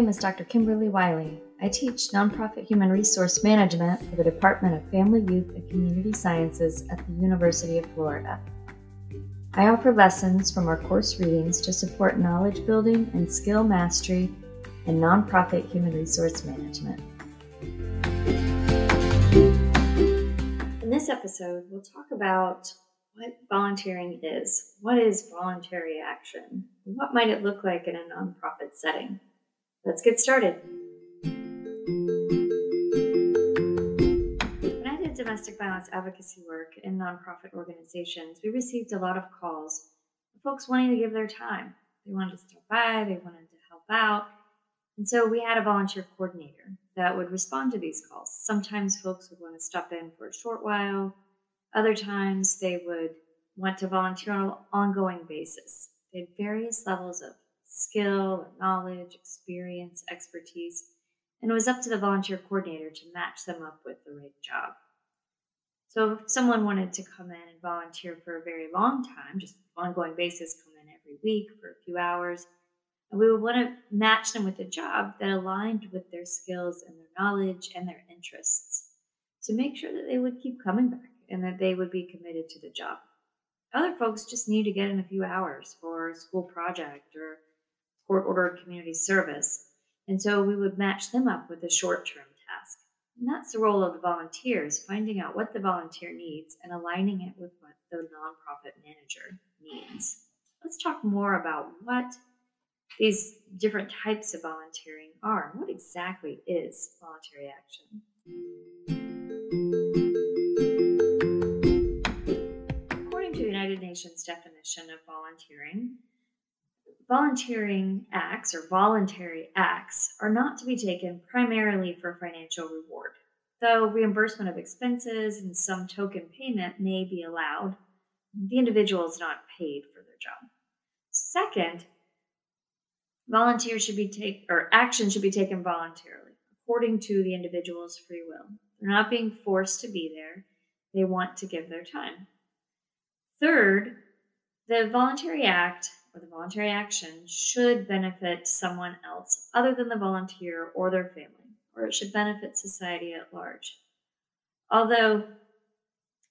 name is Dr. Kimberly Wiley. I teach nonprofit human resource management for the Department of Family, Youth, and Community Sciences at the University of Florida. I offer lessons from our course readings to support knowledge building and skill mastery in nonprofit human resource management. In this episode, we'll talk about what volunteering is. What is voluntary action? What might it look like in a nonprofit setting? Let's get started. When I did domestic violence advocacy work in nonprofit organizations, we received a lot of calls of folks wanting to give their time. They wanted to stop by, they wanted to help out. And so we had a volunteer coordinator that would respond to these calls. Sometimes folks would want to stop in for a short while, other times they would want to volunteer on an ongoing basis. They had various levels of skill, knowledge, experience, expertise, and it was up to the volunteer coordinator to match them up with the right job. So if someone wanted to come in and volunteer for a very long time, just ongoing basis, come in every week for a few hours, and we would want to match them with a job that aligned with their skills and their knowledge and their interests to make sure that they would keep coming back and that they would be committed to the job. Other folks just need to get in a few hours for a school project or court ordered community service. And so we would match them up with a short term task. And that's the role of the volunteers, finding out what the volunteer needs and aligning it with what the nonprofit manager needs. Let's talk more about what these different types of volunteering are. What exactly is voluntary action? According to the United Nations definition of volunteering, Volunteering acts or voluntary acts are not to be taken primarily for financial reward, though reimbursement of expenses and some token payment may be allowed. The individual is not paid for their job. Second, volunteers should be take or action should be taken voluntarily, according to the individual's free will. They're not being forced to be there. They want to give their time. Third, the voluntary act or the voluntary action should benefit someone else other than the volunteer or their family, or it should benefit society at large. Although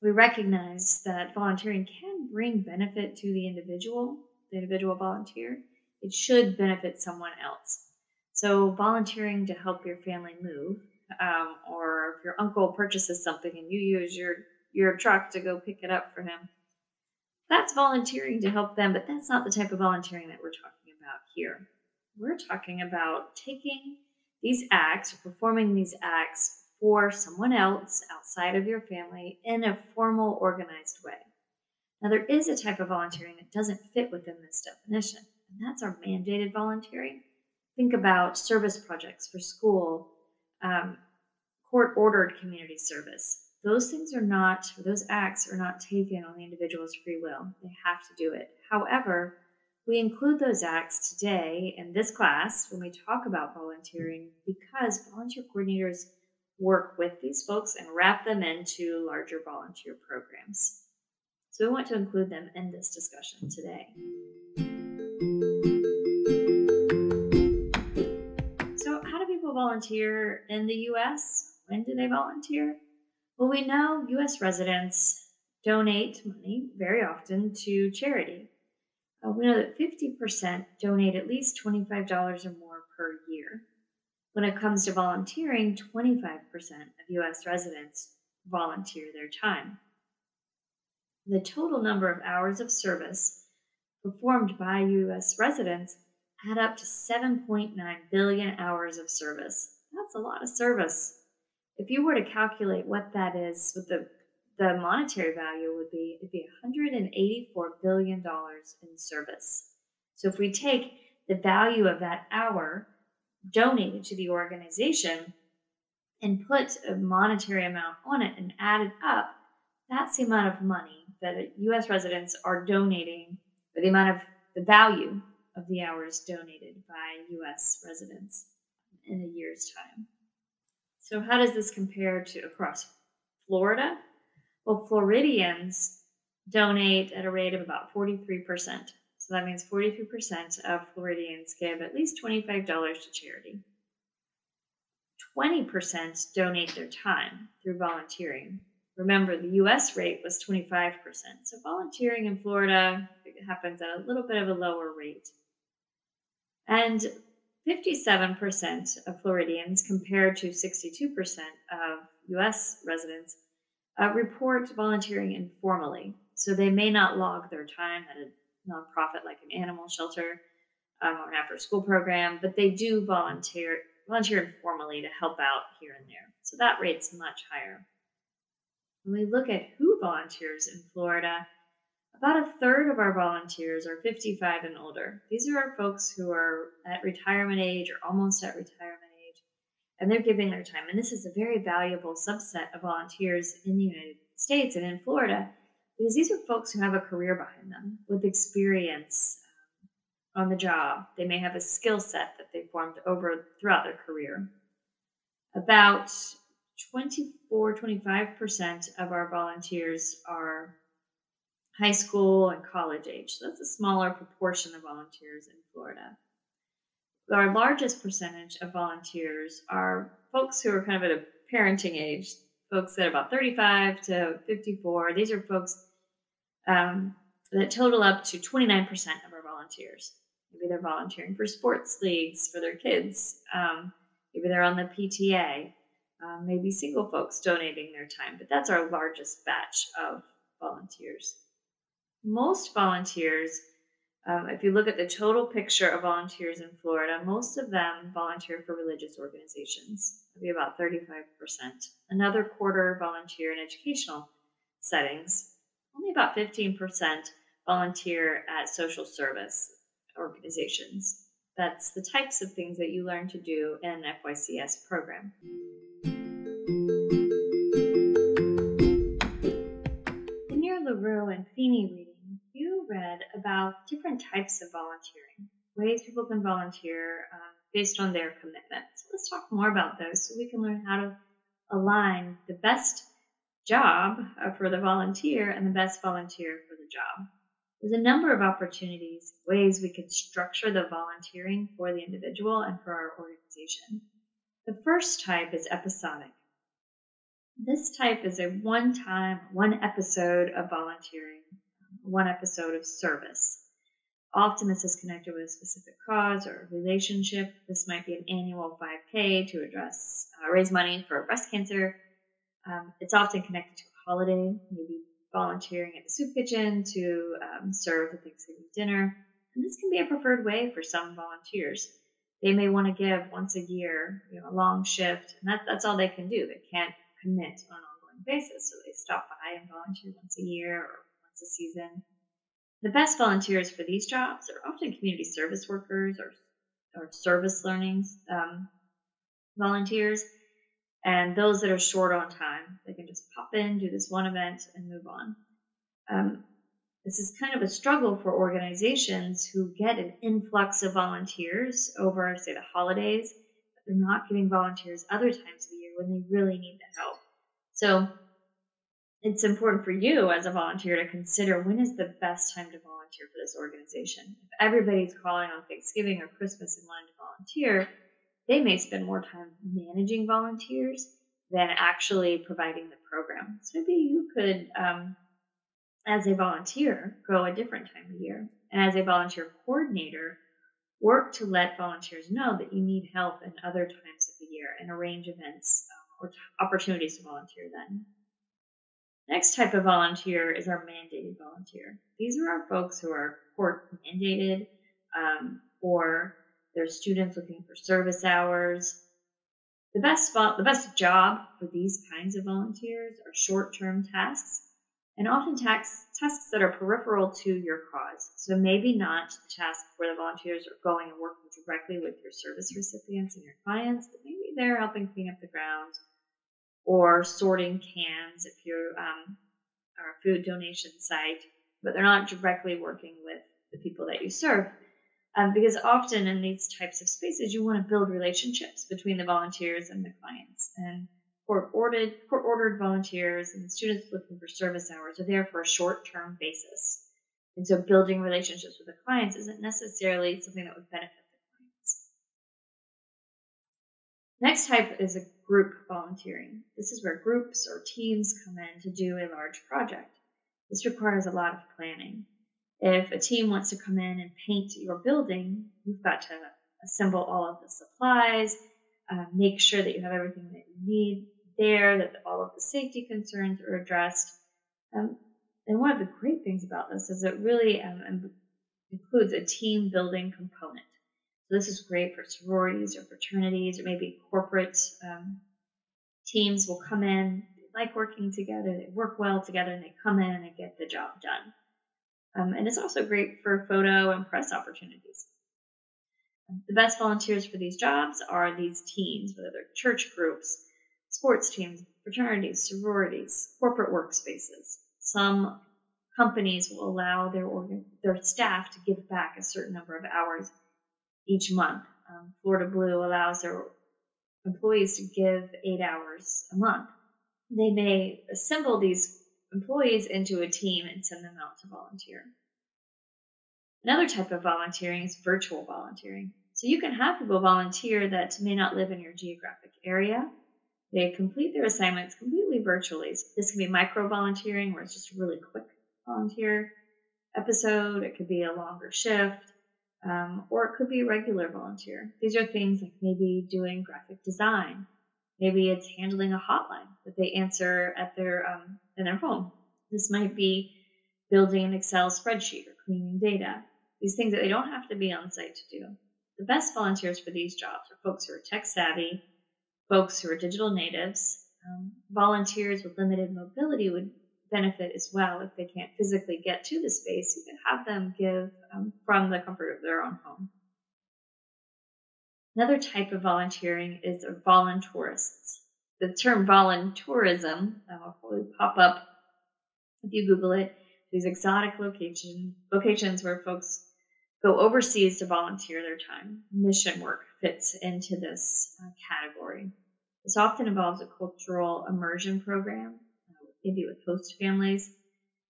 we recognize that volunteering can bring benefit to the individual, the individual volunteer, it should benefit someone else. So, volunteering to help your family move, um, or if your uncle purchases something and you use your, your truck to go pick it up for him, that's volunteering to help them, but that's not the type of volunteering that we're talking about here. We're talking about taking these acts or performing these acts for someone else outside of your family in a formal, organized way. Now, there is a type of volunteering that doesn't fit within this definition, and that's our mandated volunteering. Think about service projects for school, um, court ordered community service, those things are not, those acts are not taken on the individual's free will. They have to do it. However, we include those acts today in this class when we talk about volunteering because volunteer coordinators work with these folks and wrap them into larger volunteer programs. So we want to include them in this discussion today. So, how do people volunteer in the US? When do they volunteer? Well, we know U.S. residents donate money very often to charity. Uh, we know that 50% donate at least $25 or more per year. When it comes to volunteering, 25% of U.S. residents volunteer their time. The total number of hours of service performed by U.S. residents add up to 7.9 billion hours of service. That's a lot of service if you were to calculate what that is, what the the monetary value would be, it'd be 184 billion dollars in service. So if we take the value of that hour donated to the organization and put a monetary amount on it and add it up, that's the amount of money that U.S. residents are donating, or the amount of the value of the hours donated by U.S. residents in a year's time. So, how does this compare to across Florida? Well, Floridians donate at a rate of about 43%. So, that means 43% of Floridians give at least $25 to charity. 20% donate their time through volunteering. Remember, the US rate was 25%. So volunteering in Florida happens at a little bit of a lower rate. And 57% of Floridians, compared to 62% of US residents, uh, report volunteering informally. So they may not log their time at a nonprofit like an animal shelter um, or an after school program, but they do volunteer volunteer informally to help out here and there. So that rate's much higher. When we look at who volunteers in Florida, about a third of our volunteers are 55 and older. These are our folks who are at retirement age or almost at retirement age, and they're giving their time. And this is a very valuable subset of volunteers in the United States and in Florida because these are folks who have a career behind them with experience um, on the job. They may have a skill set that they formed over throughout their career. About 24, 25% of our volunteers are high school and college age. So that's a smaller proportion of volunteers in Florida. Our largest percentage of volunteers are folks who are kind of at a parenting age, folks that are about 35 to 54. These are folks um, that total up to 29% of our volunteers. Maybe they're volunteering for sports leagues for their kids. Um, maybe they're on the PTA. Um, maybe single folks donating their time, but that's our largest batch of volunteers. Most volunteers, um, if you look at the total picture of volunteers in Florida, most of them volunteer for religious organizations, maybe about 35%. Another quarter volunteer in educational settings, only about 15% volunteer at social service organizations. That's the types of things that you learn to do in an FYCS program. LeRoux and Feeney read about different types of volunteering, ways people can volunteer um, based on their commitment. So let's talk more about those so we can learn how to align the best job uh, for the volunteer and the best volunteer for the job. There's a number of opportunities, ways we could structure the volunteering for the individual and for our organization. The first type is episodic. This type is a one time, one episode of volunteering, one episode of service. Often this is connected with a specific cause or relationship. This might be an annual 5K to address, uh, raise money for breast cancer um, it's often connected to a holiday, maybe volunteering at the soup kitchen to um, serve the Thanksgiving dinner. And this can be a preferred way for some volunteers. They may want to give once a year, you know, a long shift, and that, that's all they can do. They can't commit on an ongoing basis, so they stop by and volunteer once a year or season. The best volunteers for these jobs are often community service workers or, or service learning um, volunteers and those that are short on time, they can just pop in, do this one event, and move on. Um, this is kind of a struggle for organizations who get an influx of volunteers over, say, the holidays, but they're not getting volunteers other times of the year when they really need the help. So it's important for you as a volunteer to consider when is the best time to volunteer for this organization. If everybody's calling on Thanksgiving or Christmas and wanting to volunteer, they may spend more time managing volunteers than actually providing the program. So maybe you could, um, as a volunteer, go a different time of year. And as a volunteer coordinator, work to let volunteers know that you need help in other times of the year and arrange events um, or opportunities to volunteer then. Next type of volunteer is our mandated volunteer. These are our folks who are court mandated um, or there's students looking for service hours. The best, the best job for these kinds of volunteers are short-term tasks and often tasks, tasks that are peripheral to your cause. So maybe not the task where the volunteers are going and working directly with your service recipients and your clients, but maybe they're helping clean up the grounds or sorting cans if you're um, a food donation site, but they're not directly working with the people that you serve. Um, because often in these types of spaces, you want to build relationships between the volunteers and the clients. And court ordered, court ordered volunteers and students looking for service hours are there for a short term basis. And so building relationships with the clients isn't necessarily something that would benefit the clients. Next type is a group volunteering. This is where groups or teams come in to do a large project. This requires a lot of planning. If a team wants to come in and paint your building, you've got to assemble all of the supplies, uh, make sure that you have everything that you need there, that all of the safety concerns are addressed. Um, and one of the great things about this is it really um, includes a team building component. So this is great for sororities or fraternities or maybe corporate um, teams will come in, they like working together, they work well together, and they come in and they get the job done. Um, and it's also great for photo and press opportunities. The best volunteers for these jobs are these teams, whether they're church groups, sports teams, fraternities, sororities, corporate workspaces. Some companies will allow their organ- their staff to give back a certain number of hours each month. Um, Florida Blue allows their employees to give eight hours a month. They may assemble these employees into a team and send them out to volunteer. Another type of volunteering is virtual volunteering. So you can have people volunteer that may not live in your geographic area. They complete their assignments completely virtually. So this can be micro volunteering, where it's just a really quick volunteer episode. It could be a longer shift, um, or it could be a regular volunteer. These are things like maybe doing graphic design. Maybe it's handling a hotline that they answer at their um, in their home. This might be building an Excel spreadsheet or cleaning data. These things that they don't have to be on site to do. The best volunteers for these jobs are folks who are tech savvy, folks who are digital natives. Um, volunteers with limited mobility would benefit as well if they can't physically get to the space. You can have them give um, from the comfort of their own home. Another type of volunteering is voluntourists. The term voluntourism uh, will probably pop up if you Google it. These exotic location, locations where folks go overseas to volunteer their time. Mission work fits into this uh, category. This often involves a cultural immersion program, maybe with host families.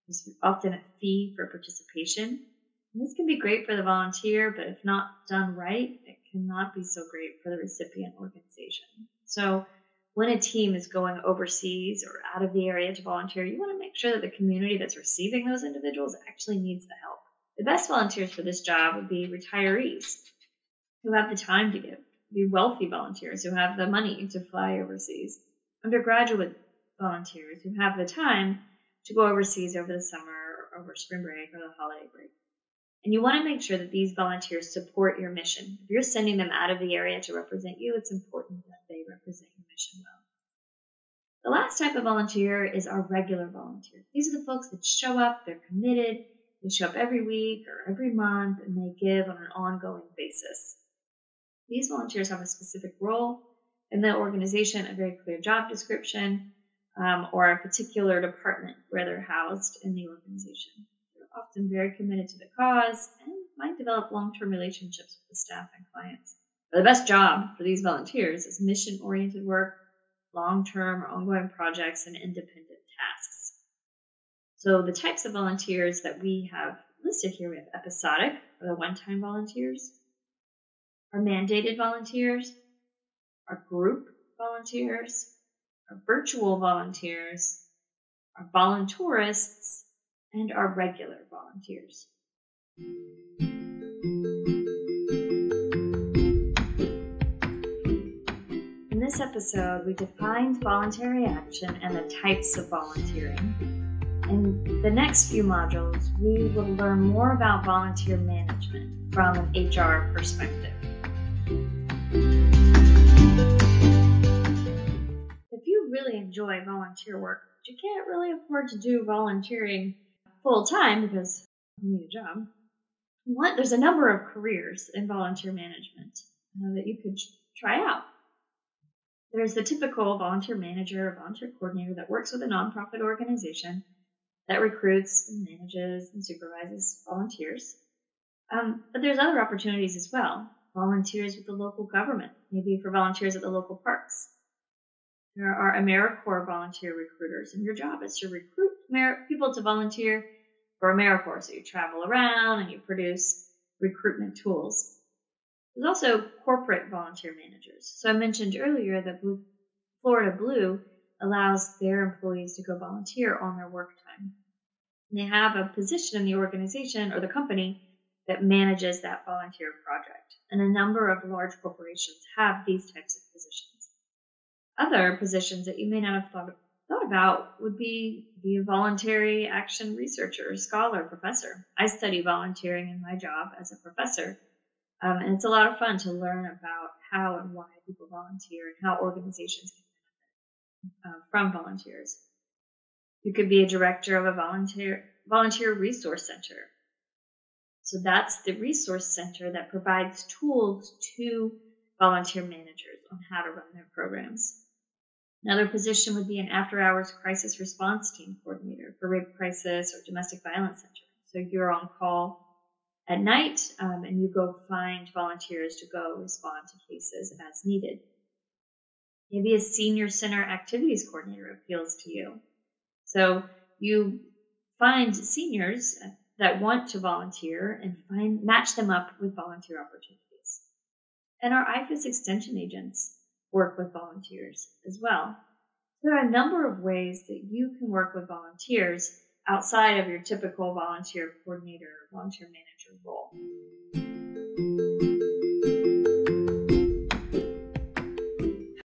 There's often a fee for participation. And this can be great for the volunteer, but if not done right, it cannot be so great for the recipient organization. So, when a team is going overseas or out of the area to volunteer, you want to make sure that the community that's receiving those individuals actually needs the help. The best volunteers for this job would be retirees who have the time to give, be wealthy volunteers who have the money to fly overseas, undergraduate volunteers who have the time to go overseas over the summer or over spring break or the holiday break. And you want to make sure that these volunteers support your mission. If you're sending them out of the area to represent you, it's important that they represent your mission well. The last type of volunteer is our regular volunteer. These are the folks that show up, they're committed, they show up every week or every month and they give on an ongoing basis. These volunteers have a specific role in the organization, a very clear job description, um, or a particular department where they're housed in the organization. They're often very committed to the cause and might develop long term relationships with the staff and clients. But the best job for these volunteers is mission oriented work, long term or ongoing projects, and independent tasks. So the types of volunteers that we have listed here, we have episodic, or the one-time volunteers, our mandated volunteers, our group volunteers, our virtual volunteers, our voluntourists, and our regular volunteers. In this episode, we defined voluntary action and the types of volunteering. In the next few modules, we will learn more about volunteer management from an HR perspective. Enjoy volunteer work, but you can't really afford to do volunteering full time because you need a job, what, there's a number of careers in volunteer management uh, that you could try out. There's the typical volunteer manager or volunteer coordinator that works with a nonprofit organization that recruits and manages and supervises volunteers. Um, but there's other opportunities as well. Volunteers with the local government, maybe for volunteers at the local parks. There are AmeriCorps volunteer recruiters, and your job is to recruit people to volunteer for AmeriCorps. So you travel around and you produce recruitment tools. There's also corporate volunteer managers. So I mentioned earlier that Blue, Florida Blue allows their employees to go volunteer on their work time. And they have a position in the organization or the company that manages that volunteer project. And a number of large corporations have these types of positions. Other positions that you may not have thought, thought about would be be a voluntary action researcher, scholar, professor. I study volunteering in my job as a professor. Um, and it's a lot of fun to learn about how and why people volunteer and how organizations can benefit uh, from volunteers. You could be a director of a volunteer volunteer resource center. So that's the resource center that provides tools to volunteer managers on how to run their programs. Another position would be an after hours crisis response team coordinator for rape crisis or domestic violence center. So you're on call at night um, and you go find volunteers to go respond to cases as needed. Maybe a senior center activities coordinator appeals to you. So you find seniors that want to volunteer and find match them up with volunteer opportunities. And our IFAS extension agents work with volunteers as well. There are a number of ways that you can work with volunteers outside of your typical volunteer coordinator or volunteer manager role.